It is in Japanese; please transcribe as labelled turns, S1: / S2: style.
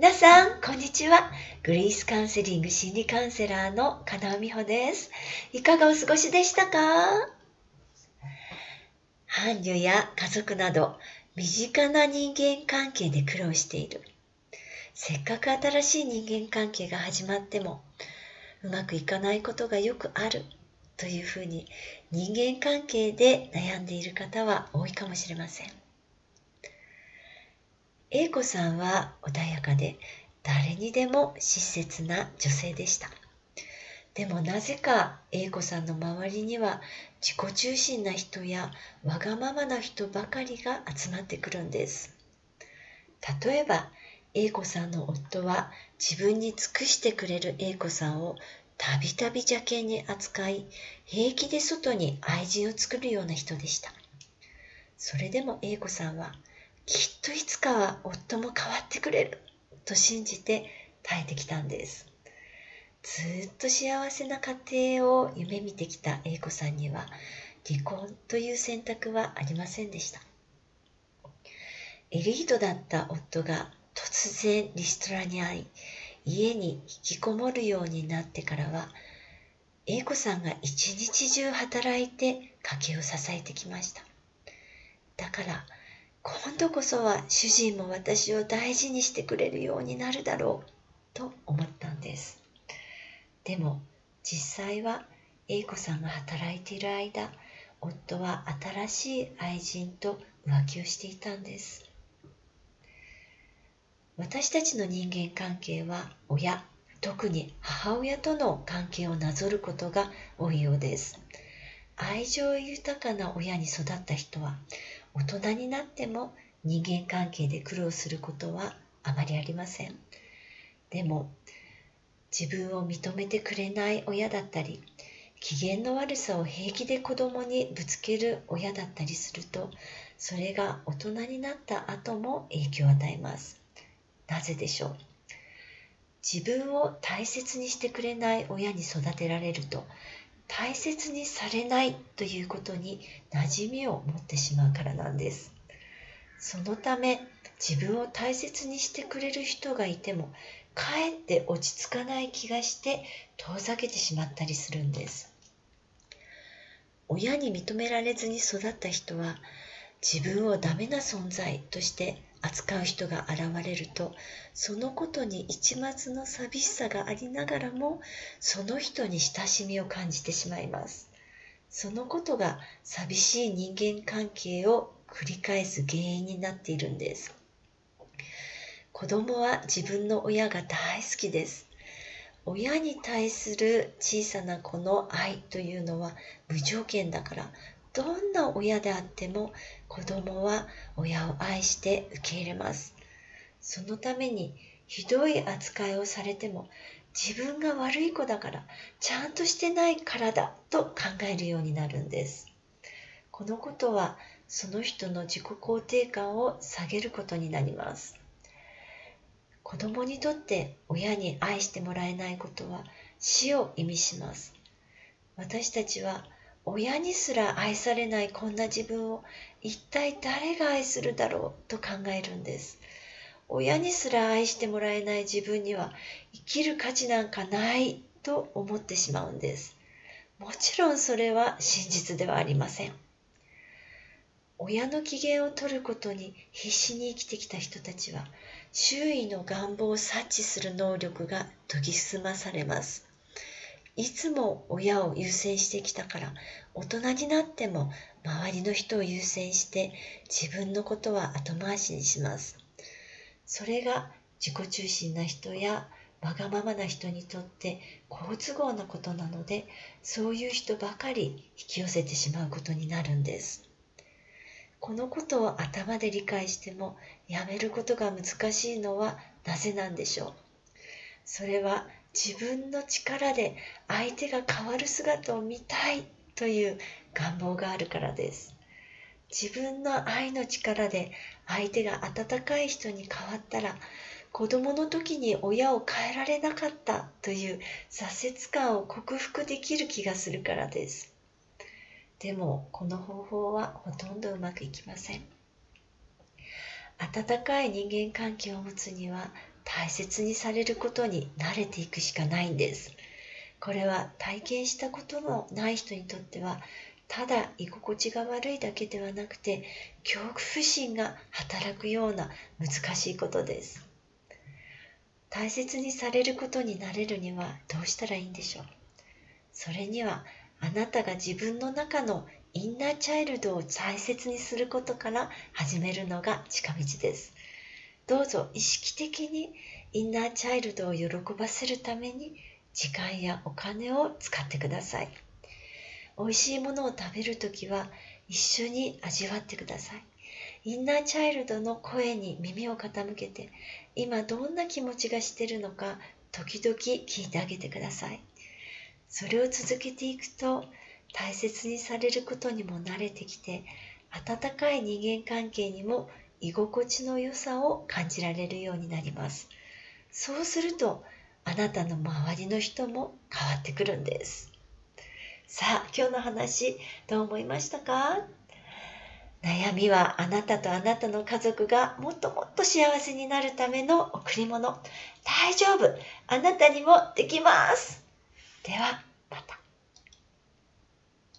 S1: 皆さん、こんにちは。グリースカウンセリング心理カウンセラーの金尾美穂です。いかがお過ごしでしたか？伴侶や家族など、身近な人間関係で苦労している。せっかく新しい人間関係が始まっても、うまくいかないことがよくあるというふうに人間関係で悩んでいる方は多いかもしれません。A 子さんは穏やかで誰にでも親切な女性でした。でもなぜか A 子さんの周りには自己中心な人やわがままな人ばかりが集まってくるんです。例えば A 子さんの夫は自分に尽くしてくれる A 子さんをたびたび邪険に扱い平気で外に愛人を作るような人でした。それでも A 子さんはきっといつかは夫も変わってくれると信じて耐えてきたんです。ずっと幸せな家庭を夢見てきた A 子さんには離婚という選択はありませんでした。エリートだった夫が突然リストラに遭い家に引きこもるようになってからは A 子さんが一日中働いて家計を支えてきました。だから今度こそは主人も私を大事にしてくれるようになるだろうと思ったんです。でも実際は A 子さんが働いている間夫は新しい愛人と浮気をしていたんです。私たちの人間関係は親特に母親との関係をなぞることが多いようです。愛情豊かな親に育った人は大人になっても人間関係で苦労することはあまりありません。でも自分を認めてくれない親だったり機嫌の悪さを平気で子供にぶつける親だったりするとそれが大人になった後も影響を与えます。なぜでしょう？自分を大切にしてくれない親に育てられると大切にされないということに馴染みを持ってしまうからなんです。そのため自分を大切にしてくれる人がいてもかえって落ち着かない気がして遠ざけてしまったりするんです。親に認められずに育った人は自分をダメな存在として扱う人が現れるとそのことに一抹の寂しさがありながらもその人に親しみを感じてしまいます。そのことが寂しい人間関係を繰り返す原因になっているんです。子供は自分の親が大好きです。親に対する小さな子の愛というのは無条件だからどんな親であっても子供は親を愛して受け入れます。そのためにひどい扱いをされても自分が悪い子だからちゃんとしてないからだと考えるようになるんです。このことはその人の自己肯定感を下げることになります。子供にとって親に愛してもらえないことは死を意味します。私たちは親にすら愛されないこんな自分を一体誰が愛するだろうと考えるんです。親にすら愛してもらえない自分には生きる価値なんかないと思ってしまうんです。もちろんそれは真実ではありません。親の機嫌を取ることに必死に生きてきた人たちは周囲の願望を察知する能力が研ぎ澄まされます。いつも親を優先してきたから大人になっても周りの人を優先して自分のことは後回しにします。それが自己中心な人やわがままな人にとって好都合なことなのでそういう人ばかり引き寄せてしまうことになるんです。このことを頭で理解してもやめることが難しいのはなぜなんでしょう。それは自分の力で相手が変わる姿を見たいという願望があるからです。自分の愛の力で相手が温かい人に変わったら子供の時に親を変えられなかったという挫折感を克服できる気がするからです。でもこの方法はほとんどうまくいきません。温かい人間関係を持つには大切にされることに慣れていくしかないんです。これは体験したことのない人にとってはただ居心地が悪いだけではなくて恐怖心が働くような難しいことです。大切にされることになれるにはどうしたらいいんでしょう？それにはあなたが自分の中のインナーチャイルドを大切にすることから始めるのが近道です。どうぞ意識的にインナーチャイルドを喜ばせるために時間やお金を使ってください。美味しいものを食べるときは一緒に味わってください。インナーチャイルドの声に耳を傾けて今どんな気持ちがしてるのか時々聞いてあげてください。それを続けていくと大切にされることにも慣れてきて温かい人間関係にも居心地の良さを感じられるようになります。そうするとあなたの周りの人も変わってくるんです。さあ今日の話どう思いましたか？悩みはあなたとあなたの家族がもっともっと幸せになるための贈り物。大丈夫。あなたにもできます。では